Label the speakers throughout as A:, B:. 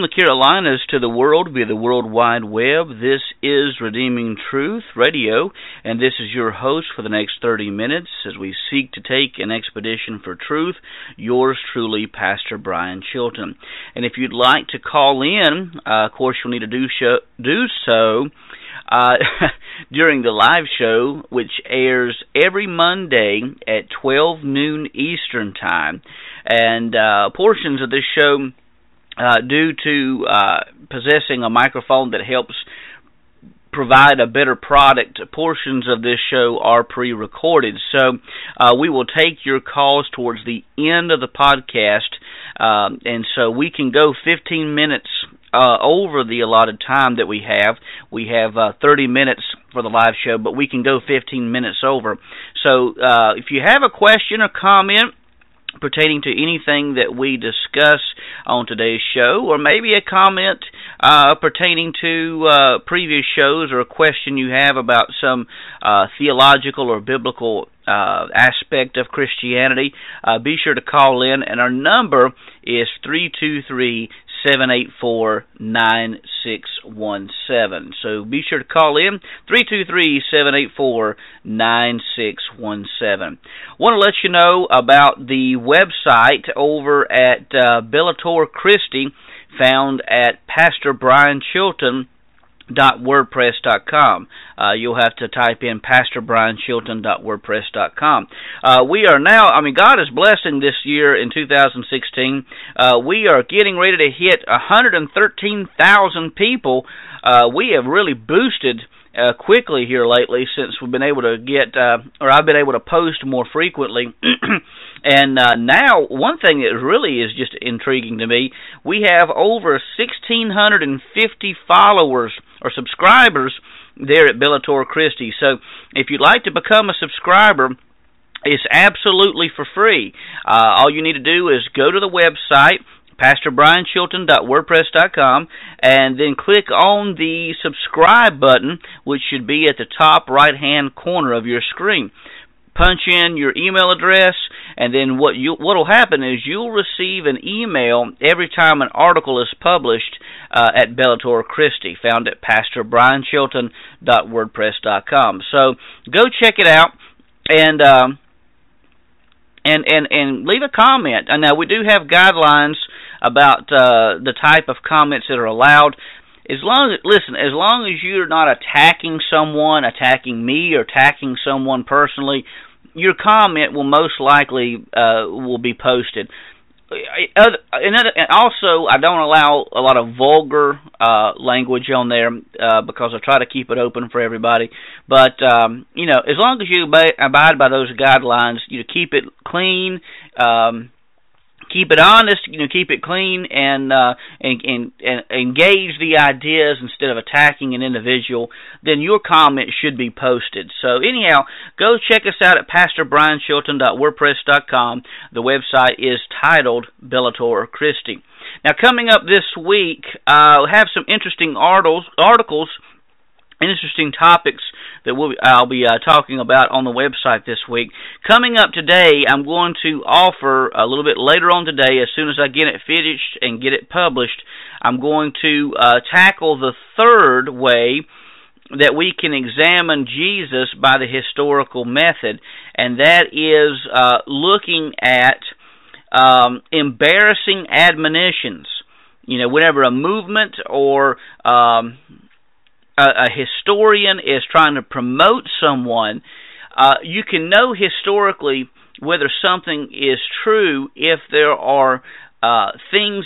A: From the Carolinas to the world via the World Wide Web, this is Redeeming Truth Radio, and this is your host for the next 30 minutes as we seek to take an expedition for truth. Yours truly, Pastor Brian Chilton. And if you'd like to call in, uh, of course, you'll need to do, show, do so. Uh, during the live show, which airs every Monday at 12 noon Eastern Time. And uh, portions of this show uh, due to uh, possessing a microphone that helps provide a better product, portions of this show are pre recorded. So uh, we will take your calls towards the end of the podcast, um, and so we can go 15 minutes. Uh, over the allotted time that we have, we have uh, 30 minutes for the live show, but we can go 15 minutes over. So, uh, if you have a question or comment, pertaining to anything that we discuss on today's show, or maybe a comment uh, pertaining to uh, previous shows, or a question you have about some uh, theological or biblical uh, aspect of Christianity, uh, be sure to call in, and our number is three two three seven eight four nine six one seven. So be sure to call in three two three seven eight four nine six one seven. Want to let you know about the website over at uh, Bellator Christi, found at Pastor Brian Chilton wordpress.com. Uh, you'll have to type in pastorbrianchilton.wordpress.com. Uh, we are now, I mean, God is blessing this year in 2016. Uh, we are getting ready to hit 113,000 people. Uh, we have really boosted uh, quickly here lately since we've been able to get, uh, or I've been able to post more frequently. and uh, now, one thing that really is just intriguing to me, we have over 1,650 followers or subscribers there at Bellator Christi. So, if you'd like to become a subscriber, it's absolutely for free. Uh, all you need to do is go to the website pastorbrianchilton.wordpress.com, and then click on the subscribe button, which should be at the top right hand corner of your screen. Punch in your email address, and then what you what will happen is you'll receive an email every time an article is published uh, at Bellator Christi, found at pastorbrianchilton.wordpress.com. So go check it out, and. Um, and and and leave a comment. And now we do have guidelines about uh, the type of comments that are allowed. as long as listen, as long as you're not attacking someone, attacking me, or attacking someone personally, your comment will most likely uh, will be posted. And also, I don't allow a lot of vulgar uh, language on there uh, because I try to keep it open for everybody. But um, you know, as long as you abide by those guidelines, you keep it clean. Um, keep it honest, you know, keep it clean, and uh, and, and and engage the ideas instead of attacking an individual, then your comment should be posted. So anyhow, go check us out at PastorBrianChilton.wordpress.com. The website is titled Bellator Christi. Now, coming up this week, uh, have some interesting articles. articles interesting topics that we'll, I'll be uh, talking about on the website this week. Coming up today, I'm going to offer a little bit later on today, as soon as I get it finished and get it published, I'm going to uh, tackle the third way that we can examine Jesus by the historical method, and that is uh, looking at um, embarrassing admonitions. You know, whenever a movement or um, a, a historian is trying to promote someone, uh, you can know historically whether something is true if there are uh, things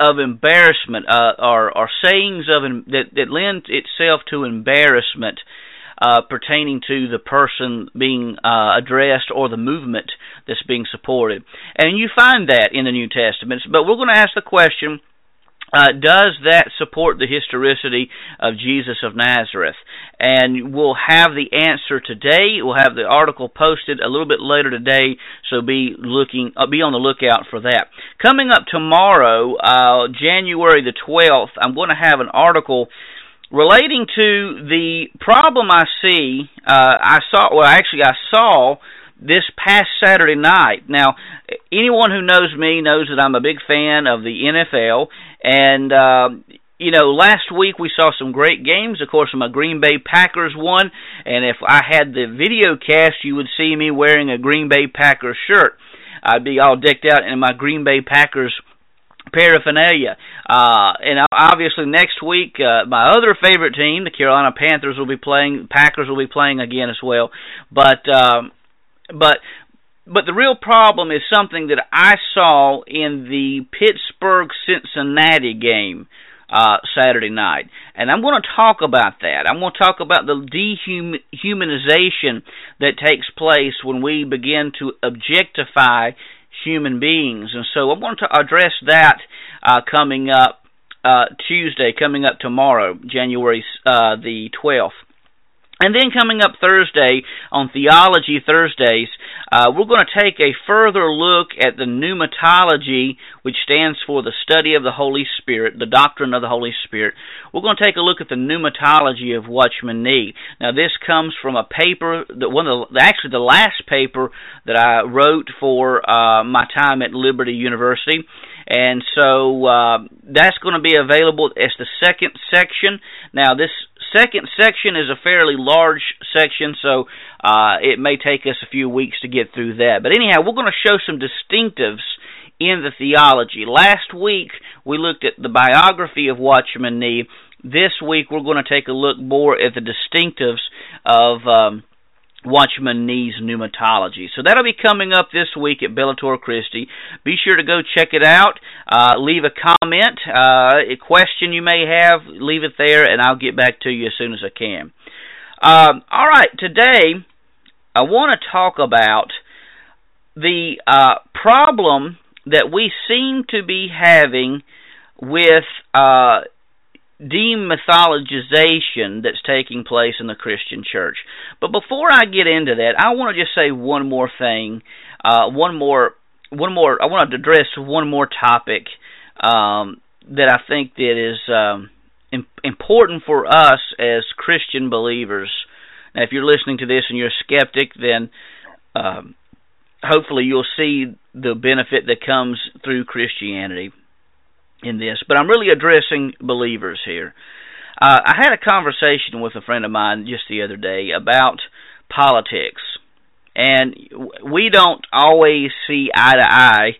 A: of embarrassment uh, or, or sayings of that, that lend itself to embarrassment uh, pertaining to the person being uh, addressed or the movement that's being supported. And you find that in the New Testament. But we're going to ask the question uh, does that support the historicity of Jesus of Nazareth? And we'll have the answer today. We'll have the article posted a little bit later today, so be looking, uh, be on the lookout for that. Coming up tomorrow, uh, January the 12th, I'm going to have an article relating to the problem I see. Uh, I saw, well, actually, I saw this past Saturday night. Now, anyone who knows me knows that I'm a big fan of the NFL and uh, you know, last week we saw some great games. Of course, my Green Bay Packers won, and if I had the video cast, you would see me wearing a Green Bay Packers shirt. I'd be all decked out in my Green Bay Packers paraphernalia. Uh, and obviously next week, uh, my other favorite team, the Carolina Panthers, will be playing. Packers will be playing again as well. But um, but but the real problem is something that I saw in the Pittsburgh Cincinnati game uh, Saturday night. And I'm going to talk about that. I'm going to talk about the dehumanization that takes place when we begin to objectify human beings. And so I'm going to address that uh, coming up uh, Tuesday, coming up tomorrow, January uh, the 12th. And then coming up Thursday on Theology Thursdays, uh, we're going to take a further look at the pneumatology, which stands for the study of the Holy Spirit, the doctrine of the Holy Spirit. We're going to take a look at the pneumatology of Watchman Nee. Now, this comes from a paper that one of the, actually the last paper that I wrote for uh, my time at Liberty University and so uh, that's going to be available as the second section. Now, this second section is a fairly large section, so uh, it may take us a few weeks to get through that. But anyhow, we're going to show some distinctives in the theology. Last week we looked at the biography of Watchman Nee. This week we're going to take a look more at the distinctives of um, Watchman Nee's Pneumatology. So that'll be coming up this week at Bellator Christi. Be sure to go check it out. Uh, leave a comment, uh, a question you may have, leave it there, and I'll get back to you as soon as I can. Um, all right, today I want to talk about the uh, problem that we seem to be having with uh, demythologization that's taking place in the Christian church. But before I get into that, I want to just say one more thing, uh, one more, one more. I want to address one more topic um, that I think that is um, important for us as Christian believers. Now, if you're listening to this and you're a skeptic, then um, hopefully you'll see the benefit that comes through Christianity in this, but I'm really addressing believers here. Uh, I had a conversation with a friend of mine just the other day about politics, and we don't always see eye to eye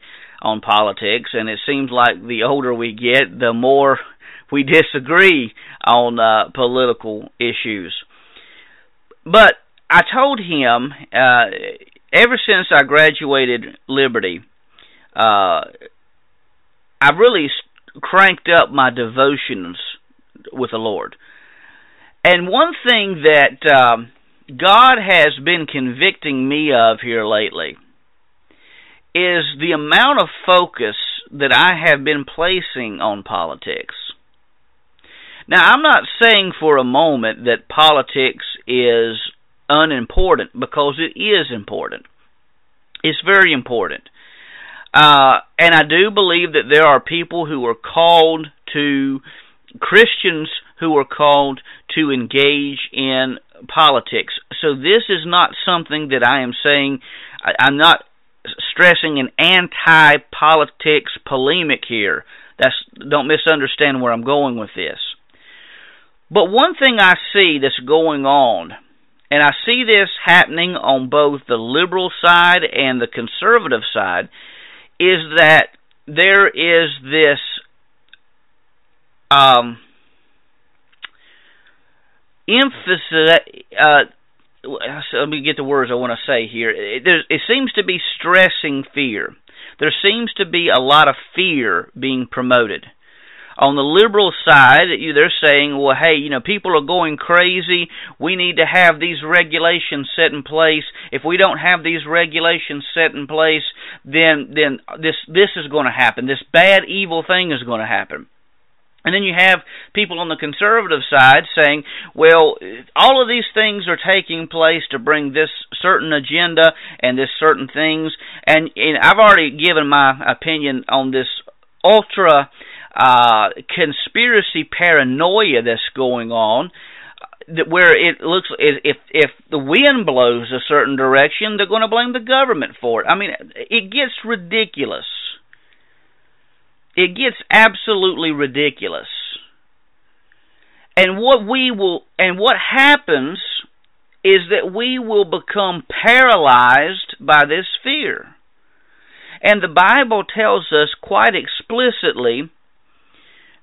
A: on politics, and it seems like the older we get, the more we disagree on uh, political issues. But I told him uh, ever since I graduated Liberty, uh, I've really cranked up my devotions with the Lord. And one thing that um, God has been convicting me of here lately is the amount of focus that I have been placing on politics. Now, I'm not saying for a moment that politics is unimportant because it is important. It's very important. Uh, and I do believe that there are people who are called to, Christians who are called to engage in politics. So this is not something that I am saying, I, I'm not stressing an anti-politics polemic here. That's don't misunderstand where I'm going with this. But one thing I see that's going on, and I see this happening on both the liberal side and the conservative side, is that there is this um, emphasis. Uh, so let me get the words I want to say here. It, it seems to be stressing fear. There seems to be a lot of fear being promoted. On the liberal side, they're saying, well, hey, you know, people are going crazy. We need to have these regulations set in place. If we don't have these regulations set in place, then then this this is going to happen. This bad, evil thing is going to happen. And then you have people on the conservative side saying, well, all of these things are taking place to bring this certain agenda and this certain things. And, and I've already given my opinion on this ultra uh, conspiracy paranoia that's going on that where it looks if if the wind blows a certain direction they're going to blame the government for it. I mean it gets ridiculous. It gets absolutely ridiculous. And what we will and what happens is that we will become paralyzed by this fear. And the bible tells us quite explicitly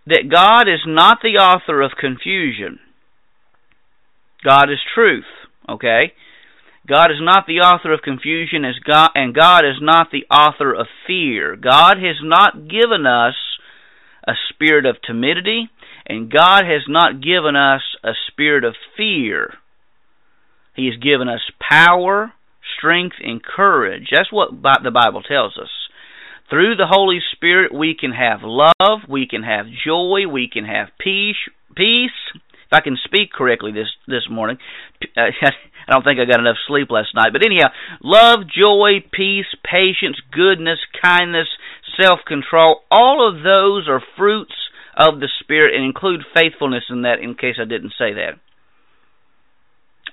A: that God is not the author of confusion. God is truth, okay? God is not the author of confusion as God and God is not the author of fear. God has not given us a spirit of timidity and God has not given us a spirit of fear. He has given us power, strength, and courage. That's what the Bible tells us. Through the Holy Spirit, we can have love, we can have joy, we can have peace. Peace. If I can speak correctly this this morning, uh, I don't think I got enough sleep last night. But anyhow, love, joy, peace, patience, goodness, kindness, self-control. All of those are fruits of the Spirit and include faithfulness in that. In case I didn't say that,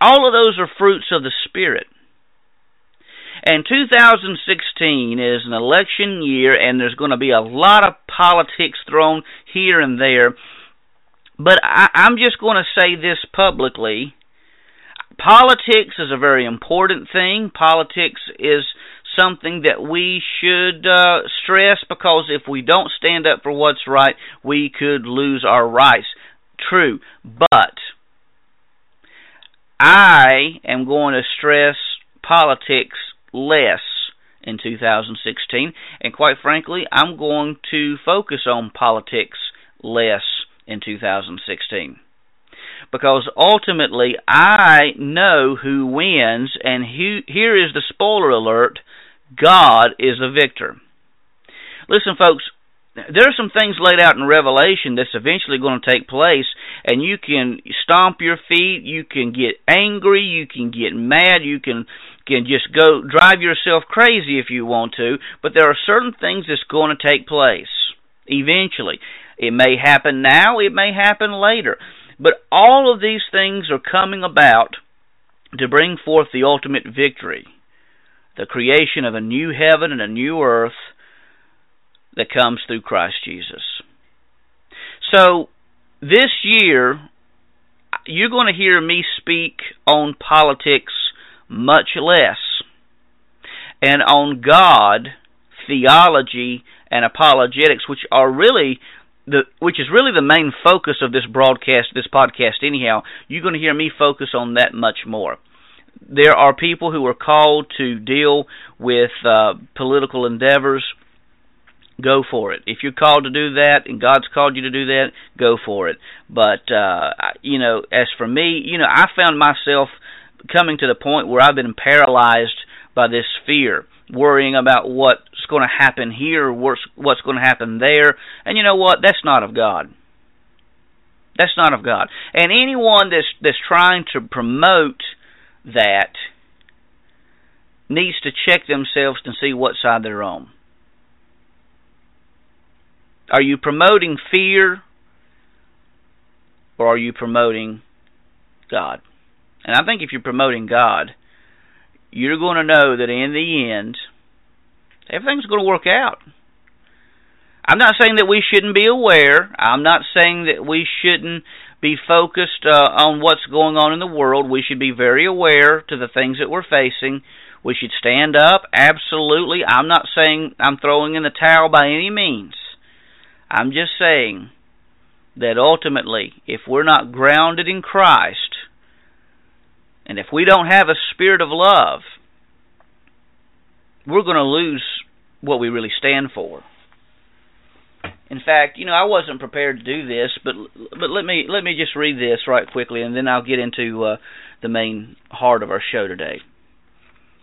A: all of those are fruits of the Spirit. And 2016 is an election year, and there's going to be a lot of politics thrown here and there. But I, I'm just going to say this publicly. Politics is a very important thing. Politics is something that we should uh, stress because if we don't stand up for what's right, we could lose our rights. True. But I am going to stress politics less in 2016, and quite frankly, I'm going to focus on politics less in 2016. Because ultimately, I know who wins, and here is the spoiler alert God is the victor. Listen, folks, there are some things laid out in Revelation that's eventually going to take place, and you can stomp your feet, you can get angry, you can get mad, you can can just go drive yourself crazy if you want to, but there are certain things that's going to take place eventually. It may happen now, it may happen later. But all of these things are coming about to bring forth the ultimate victory the creation of a new heaven and a new earth that comes through Christ Jesus. So, this year, you're going to hear me speak on politics much less. And on God, theology, and apologetics, which are really the which is really the main focus of this broadcast, this podcast. Anyhow, you're going to hear me focus on that much more. There are people who are called to deal with uh, political endeavors. Go for it. If you're called to do that, and God's called you to do that, go for it. But uh, you know, as for me, you know, I found myself coming to the point where I've been paralyzed by this fear, worrying about what's going to happen here, what's what's going to happen there, and you know what? That's not of God. That's not of God. And anyone that's that's trying to promote that needs to check themselves and see what side they're on. Are you promoting fear or are you promoting God? And I think if you're promoting God, you're going to know that in the end, everything's going to work out. I'm not saying that we shouldn't be aware. I'm not saying that we shouldn't be focused uh, on what's going on in the world. We should be very aware to the things that we're facing. We should stand up. Absolutely. I'm not saying I'm throwing in the towel by any means. I'm just saying that ultimately, if we're not grounded in Christ, and if we don't have a spirit of love, we're going to lose what we really stand for. In fact, you know, I wasn't prepared to do this, but but let me let me just read this right quickly, and then I'll get into uh, the main heart of our show today.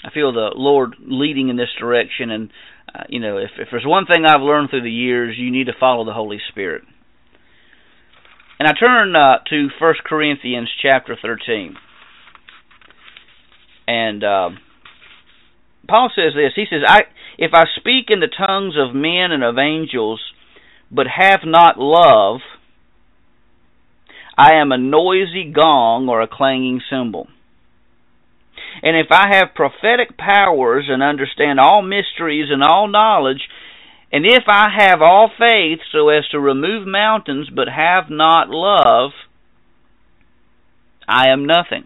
A: I feel the Lord leading in this direction, and uh, you know, if if there's one thing I've learned through the years, you need to follow the Holy Spirit. And I turn uh, to First Corinthians chapter thirteen, and uh, Paul says this. He says, "I if I speak in the tongues of men and of angels." but have not love, I am a noisy gong or a clanging cymbal. And if I have prophetic powers and understand all mysteries and all knowledge, and if I have all faith so as to remove mountains but have not love, I am nothing.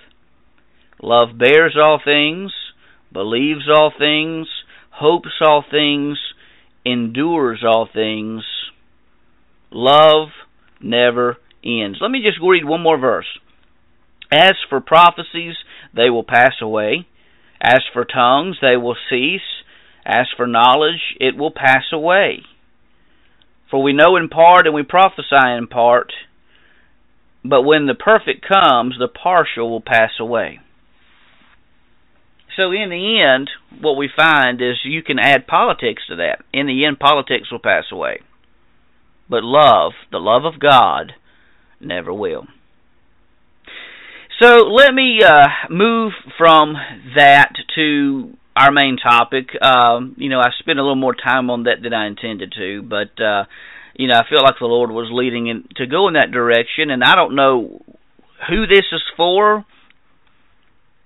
A: Love bears all things, believes all things, hopes all things, endures all things. Love never ends. Let me just read one more verse. As for prophecies, they will pass away. As for tongues, they will cease. As for knowledge, it will pass away. For we know in part and we prophesy in part, but when the perfect comes, the partial will pass away. So in the end, what we find is you can add politics to that. In the end, politics will pass away. But love, the love of God, never will. So let me uh, move from that to our main topic. Um, you know, I spent a little more time on that than I intended to, but uh, you know, I feel like the Lord was leading in, to go in that direction, and I don't know who this is for,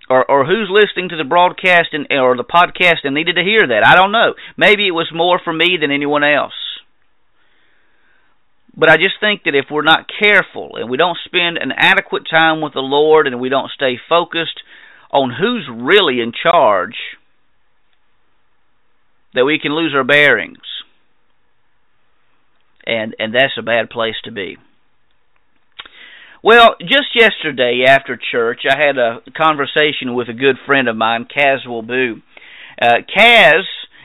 A: or or who's listening to the broadcast and or the podcast and needed to hear that. I don't know. Maybe it was more for me than anyone else. But I just think that if we're not careful and we don't spend an adequate time with the Lord and we don't stay focused on who's really in charge, that we can lose our bearings. And and that's a bad place to be. Well, just yesterday after church, I had a conversation with a good friend of mine, Caswell Boo. Uh,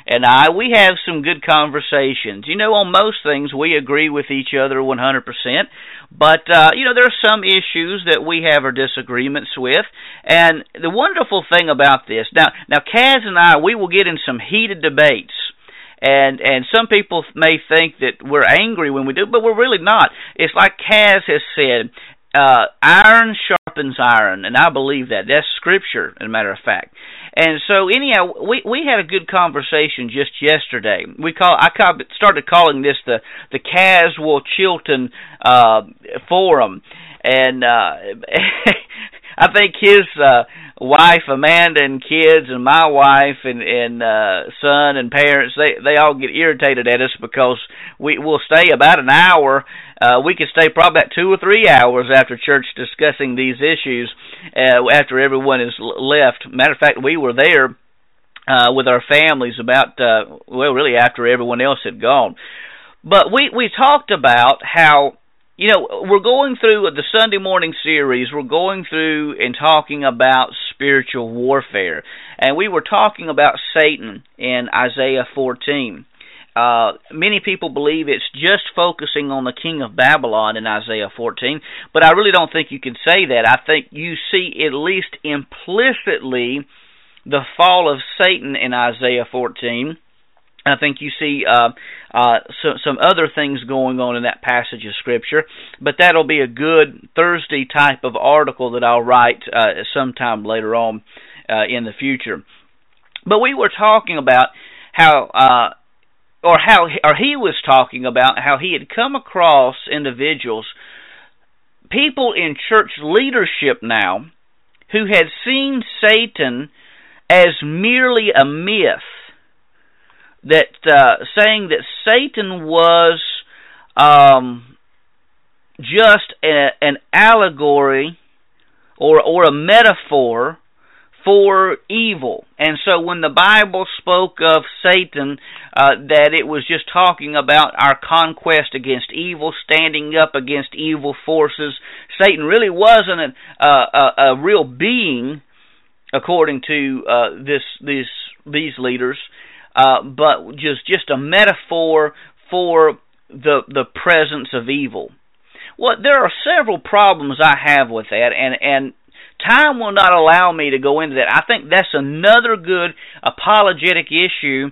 A: and I, we have some good conversations. You know, on most things we agree with each other 100%, but uh, you know there are some issues that we have our disagreements with. And the wonderful thing about this, now, now Kaz and I, we will get in some heated debates and and some people may think that we're angry when we do, but we're really not. It's like Kaz has said, uh, iron sharpens iron, and I believe that. That's scripture, as a matter of fact. And so, anyhow, we we had a good conversation just yesterday. We call I started calling this the the Caswell Chilton uh, Forum, and uh, I think his uh, wife Amanda and kids and my wife and and uh son and parents they they all get irritated at us because we will stay about an hour. Uh we could stay probably about two or three hours after church discussing these issues uh after everyone is left. Matter of fact we were there uh with our families about uh well really after everyone else had gone. But we we talked about how you know, we're going through the Sunday morning series, we're going through and talking about spiritual warfare. And we were talking about Satan in Isaiah 14. Uh, many people believe it's just focusing on the king of Babylon in Isaiah 14, but I really don't think you can say that. I think you see at least implicitly the fall of Satan in Isaiah 14 I think you see uh, uh, so, some other things going on in that passage of Scripture, but that'll be a good Thursday type of article that I'll write uh, sometime later on uh, in the future. But we were talking about how, uh, or how, or he was talking about how he had come across individuals, people in church leadership now, who had seen Satan as merely a myth that uh, saying that Satan was um, just a, an allegory or or a metaphor for evil. And so when the Bible spoke of Satan, uh, that it was just talking about our conquest against evil, standing up against evil forces. Satan really wasn't a, a, a real being, according to uh, this these these leaders uh, but just just a metaphor for the the presence of evil. Well, there are several problems I have with that, and and time will not allow me to go into that. I think that's another good apologetic issue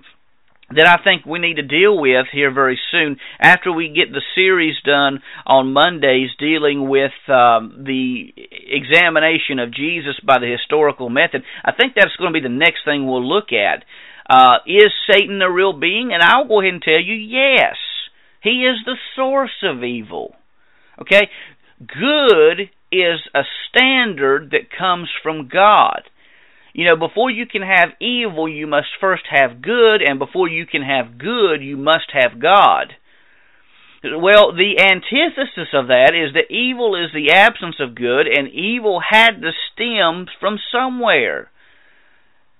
A: that I think we need to deal with here very soon after we get the series done on Mondays dealing with um, the examination of Jesus by the historical method. I think that's going to be the next thing we'll look at. Uh, is Satan a real being? And I'll go ahead and tell you, yes. He is the source of evil. Okay? Good is a standard that comes from God. You know, before you can have evil, you must first have good, and before you can have good, you must have God. Well, the antithesis of that is that evil is the absence of good, and evil had to stem from somewhere.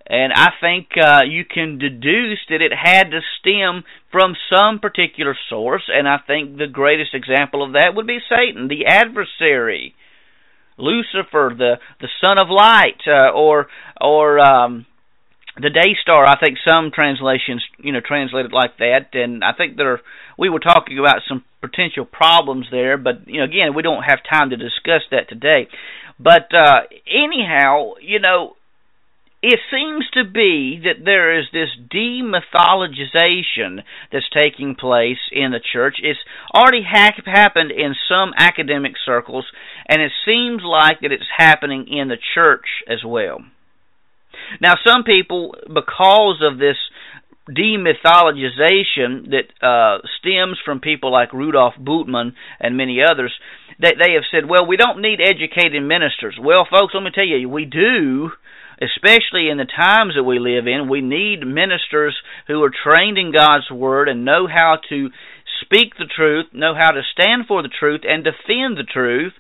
A: And I think uh, you can deduce that it had to stem from some particular source, and I think the greatest example of that would be Satan, the adversary, Lucifer, the the son of light, uh, or or um, the day star. I think some translations, you know, translate it like that, and I think there. We were talking about some potential problems there, but you know, again, we don't have time to discuss that today. But uh, anyhow, you know, it seems to be that there is this demythologization that's taking place in the church. It's already ha- happened in some academic circles, and it seems like that it's happening in the church as well. Now, some people, because of this demythologization that uh, stems from people like Rudolf Bultmann and many others, they, they have said, well, we don't need educated ministers. Well, folks, let me tell you, we do especially in the times that we live in, we need ministers who are trained in God's Word and know how to speak the truth, know how to stand for the truth, and defend the truth.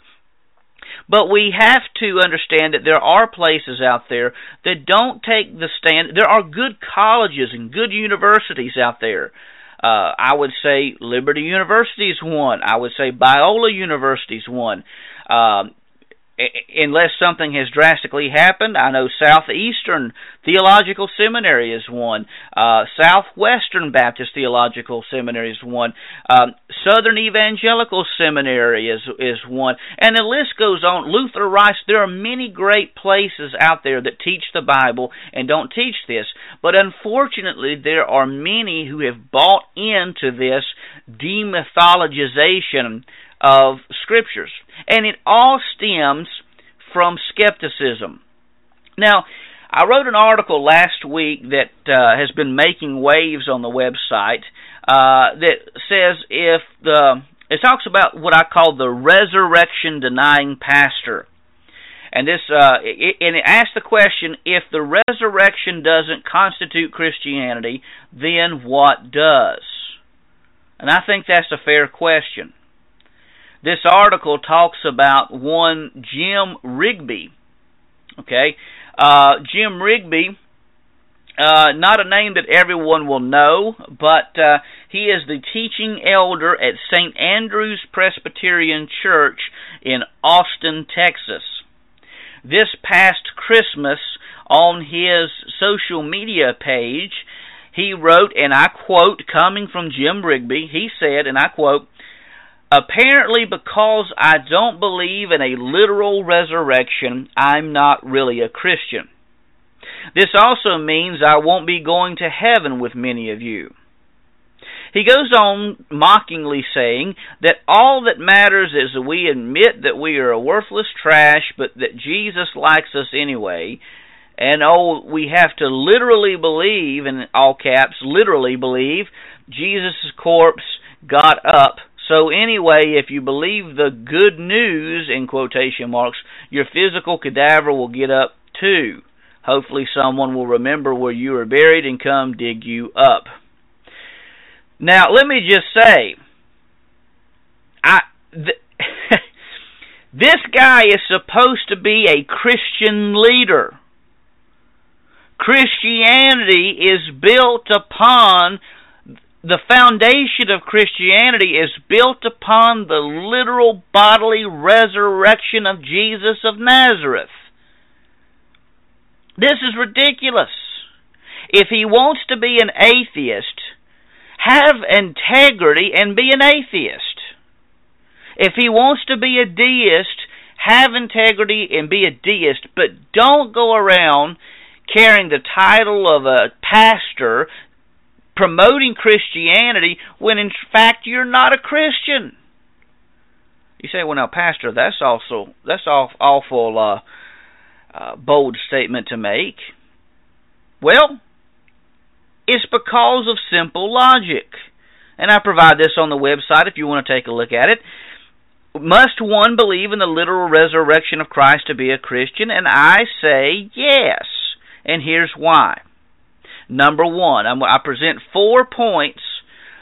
A: But we have to understand that there are places out there that don't take the stand. There are good colleges and good universities out there. Uh, I would say Liberty University is one. I would say Biola University is one. Um, unless something has drastically happened. I know Southeastern Theological Seminary is one. Uh, Southwestern Baptist Theological Seminary is one. Um, Southern Evangelical Seminary is is one, and the list goes on. Luther Rice. There are many great places out there that teach the Bible and don't teach this, but unfortunately, there are many who have bought into this demythologization of scriptures. And it all stems from skepticism. Now, I wrote an article last week that uh, has been making waves on the website uh, that says if the it talks about what I call the resurrection denying pastor. And this uh, it, and it asks the question: If the resurrection doesn't constitute Christianity, then what does? And I think that's a fair question. This article talks about one Jim Rigby. Okay, uh, Jim Rigby, uh, not a name that everyone will know, but uh, he is the teaching elder at St. Andrew's Presbyterian Church in Austin, Texas. This past Christmas, on his social media page, he wrote, and I quote, coming from Jim Rigby, he said, and I quote, Apparently, because I don't believe in a literal resurrection, I'm not really a Christian. This also means I won't be going to heaven with many of you. He goes on mockingly saying that all that matters is that we admit that we are a worthless trash, but that Jesus likes us anyway. And oh, we have to literally believe, in all caps, literally believe, Jesus' corpse got up so anyway, if you believe the good news in quotation marks, your physical cadaver will get up too. Hopefully someone will remember where you are buried and come dig you up. Now, let me just say I th- this guy is supposed to be a Christian leader. Christianity is built upon the foundation of Christianity is built upon the literal bodily resurrection of Jesus of Nazareth. This is ridiculous. If he wants to be an atheist, have integrity and be an atheist. If he wants to be a deist, have integrity and be a deist, but don't go around carrying the title of a pastor promoting Christianity when in fact you're not a Christian. You say, well, now, Pastor, that's also that's off, awful uh, uh, bold statement to make. Well, it's because of simple logic, and I provide this on the website if you want to take a look at it. Must one believe in the literal resurrection of Christ to be a Christian? And I say yes, and here's why. Number one, I'm, I present four points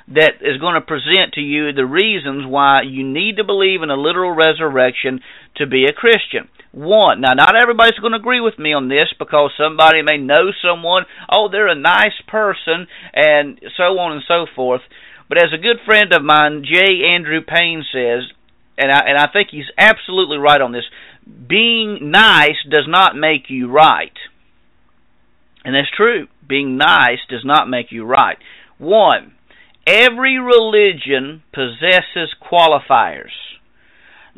A: that is going to present to you the reasons why you need to believe in a literal resurrection to be a Christian. One, now not everybody's going to agree with me on this because somebody may know someone, oh, they're a nice person, and so on and so forth. But as a good friend of mine, J. Andrew Payne says, and I, and I think he's absolutely right on this, being nice does not make you right. And that's true. Being nice does not make you right. One, every religion possesses qualifiers.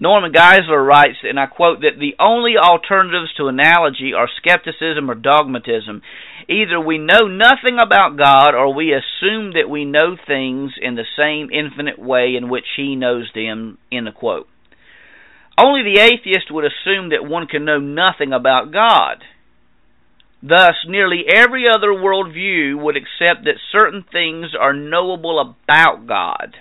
A: Norman Geisler writes, and I quote, that the only alternatives to analogy are skepticism or dogmatism. Either we know nothing about God or we assume that we know things in the same infinite way in which He knows them, end of quote. Only the atheist would assume that one can know nothing about God. Thus, nearly every other worldview would accept that certain things are knowable about God,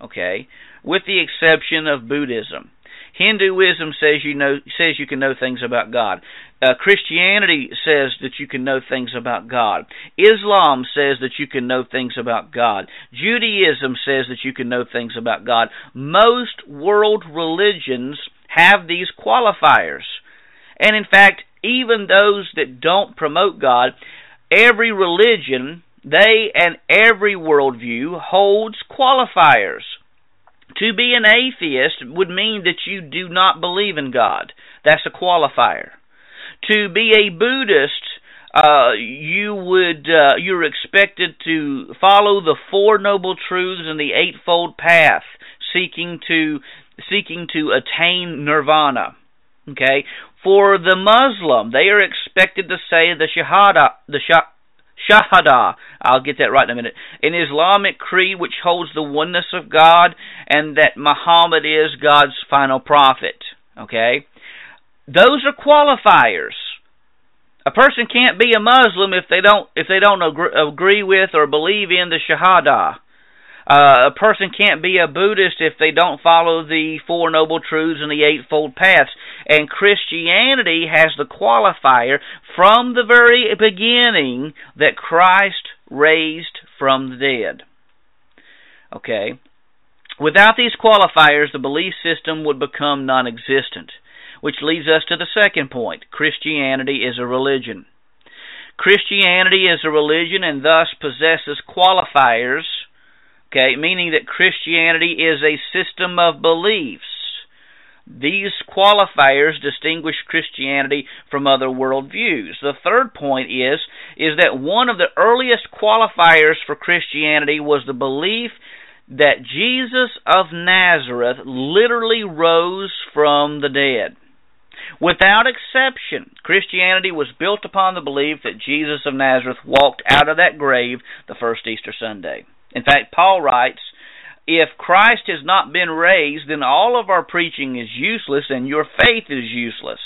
A: okay, with the exception of Buddhism. Hinduism says you know says you can know things about God. Uh, Christianity says that you can know things about God. Islam says that you can know things about God. Judaism says that you can know things about God. Most world religions have these qualifiers. And in fact, even those that don't promote God, every religion, they and every worldview holds qualifiers. To be an atheist would mean that you do not believe in God. That's a qualifier. To be a Buddhist, uh, you would uh, you're expected to follow the four noble truths and the eightfold path, seeking to seeking to attain nirvana. Okay, for the Muslim, they are expected to say the Shahada, the Shah, Shahada, I'll get that right in a minute, an Islamic creed which holds the oneness of God and that Muhammad is God's final prophet. Okay? those are qualifiers. A person can't be a Muslim if they don't if they don't agree with or believe in the Shahada. Uh, a person can't be a Buddhist if they don't follow the Four Noble Truths and the Eightfold Paths. And Christianity has the qualifier from the very beginning that Christ raised from the dead. Okay? Without these qualifiers, the belief system would become non existent. Which leads us to the second point Christianity is a religion. Christianity is a religion and thus possesses qualifiers Okay, meaning that Christianity is a system of beliefs. These qualifiers distinguish Christianity from other worldviews. The third point is is that one of the earliest qualifiers for Christianity was the belief that Jesus of Nazareth literally rose from the dead. Without exception, Christianity was built upon the belief that Jesus of Nazareth walked out of that grave the first Easter Sunday. In fact, Paul writes, if Christ has not been raised, then all of our preaching is useless and your faith is useless.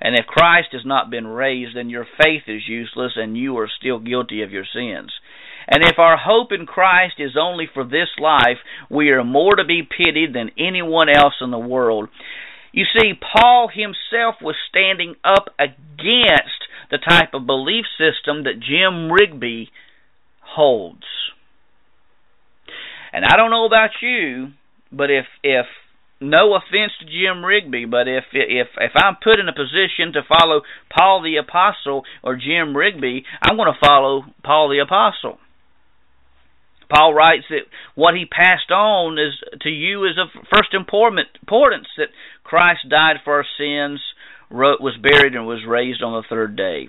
A: And if Christ has not been raised, then your faith is useless and you are still guilty of your sins. And if our hope in Christ is only for this life, we are more to be pitied than anyone else in the world. You see, Paul himself was standing up against the type of belief system that Jim Rigby holds. And I don't know about you, but if if no offense to Jim Rigby, but if if if I'm put in a position to follow Paul the apostle or Jim Rigby, I'm going to follow Paul the apostle. Paul writes that what he passed on is to you is of first importance that Christ died for our sins, was buried, and was raised on the third day.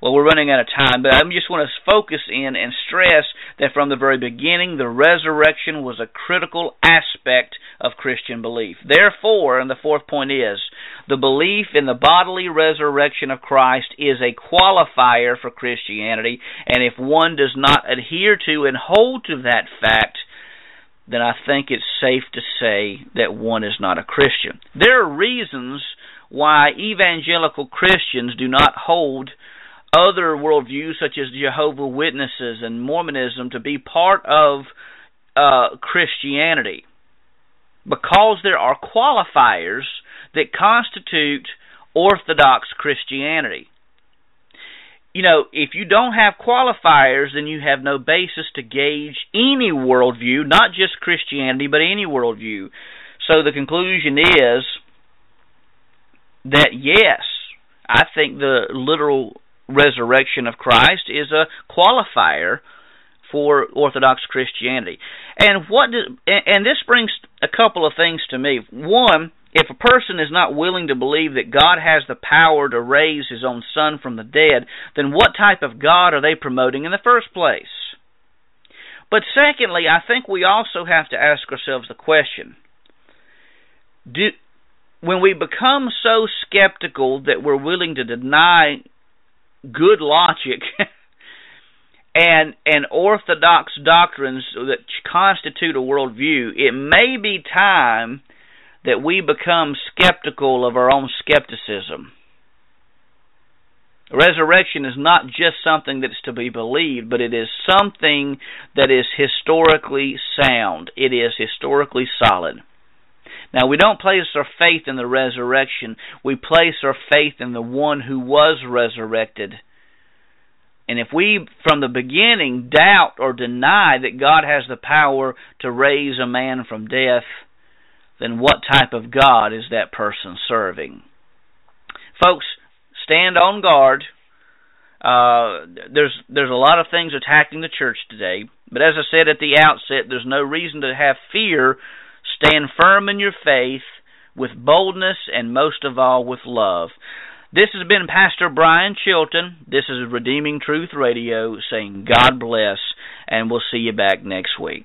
A: Well, we're running out of time, but I just want to focus in and stress that from the very beginning, the resurrection was a critical aspect of Christian belief. Therefore, and the fourth point is, the belief in the bodily resurrection of Christ is a qualifier for Christianity, and if one does not adhere to and hold to that fact, then I think it's safe to say that one is not a Christian. There are reasons why evangelical Christians do not hold other worldviews such as Jehovah Witnesses and Mormonism to be part of uh, Christianity because there are qualifiers that constitute Orthodox Christianity. You know, if you don't have qualifiers, then you have no basis to gauge any worldview, not just Christianity, but any worldview. So the conclusion is that yes, I think the literal resurrection of Christ is a qualifier for Orthodox Christianity. And what do, and this brings a couple of things to me. One, if a person is not willing to believe that God has the power to raise his own son from the dead, then what type of God are they promoting in the first place? But secondly, I think we also have to ask ourselves the question do, when we become so skeptical that we're willing to deny good logic and and orthodox doctrines that constitute a worldview, it may be time that we become skeptical of our own skepticism. Resurrection is not just something that's to be believed, but it is something that is historically sound. It is historically solid. Now, we don't place our faith in the resurrection, we place our faith in the one who was resurrected. And if we, from the beginning, doubt or deny that God has the power to raise a man from death, then what type of God is that person serving? Folks, stand on guard. Uh, there's there's a lot of things attacking the church today, but as I said at the outset, there's no reason to have fear Stand firm in your faith with boldness and most of all with love. This has been Pastor Brian Chilton. This is Redeeming Truth Radio saying God bless, and we'll see you back next week.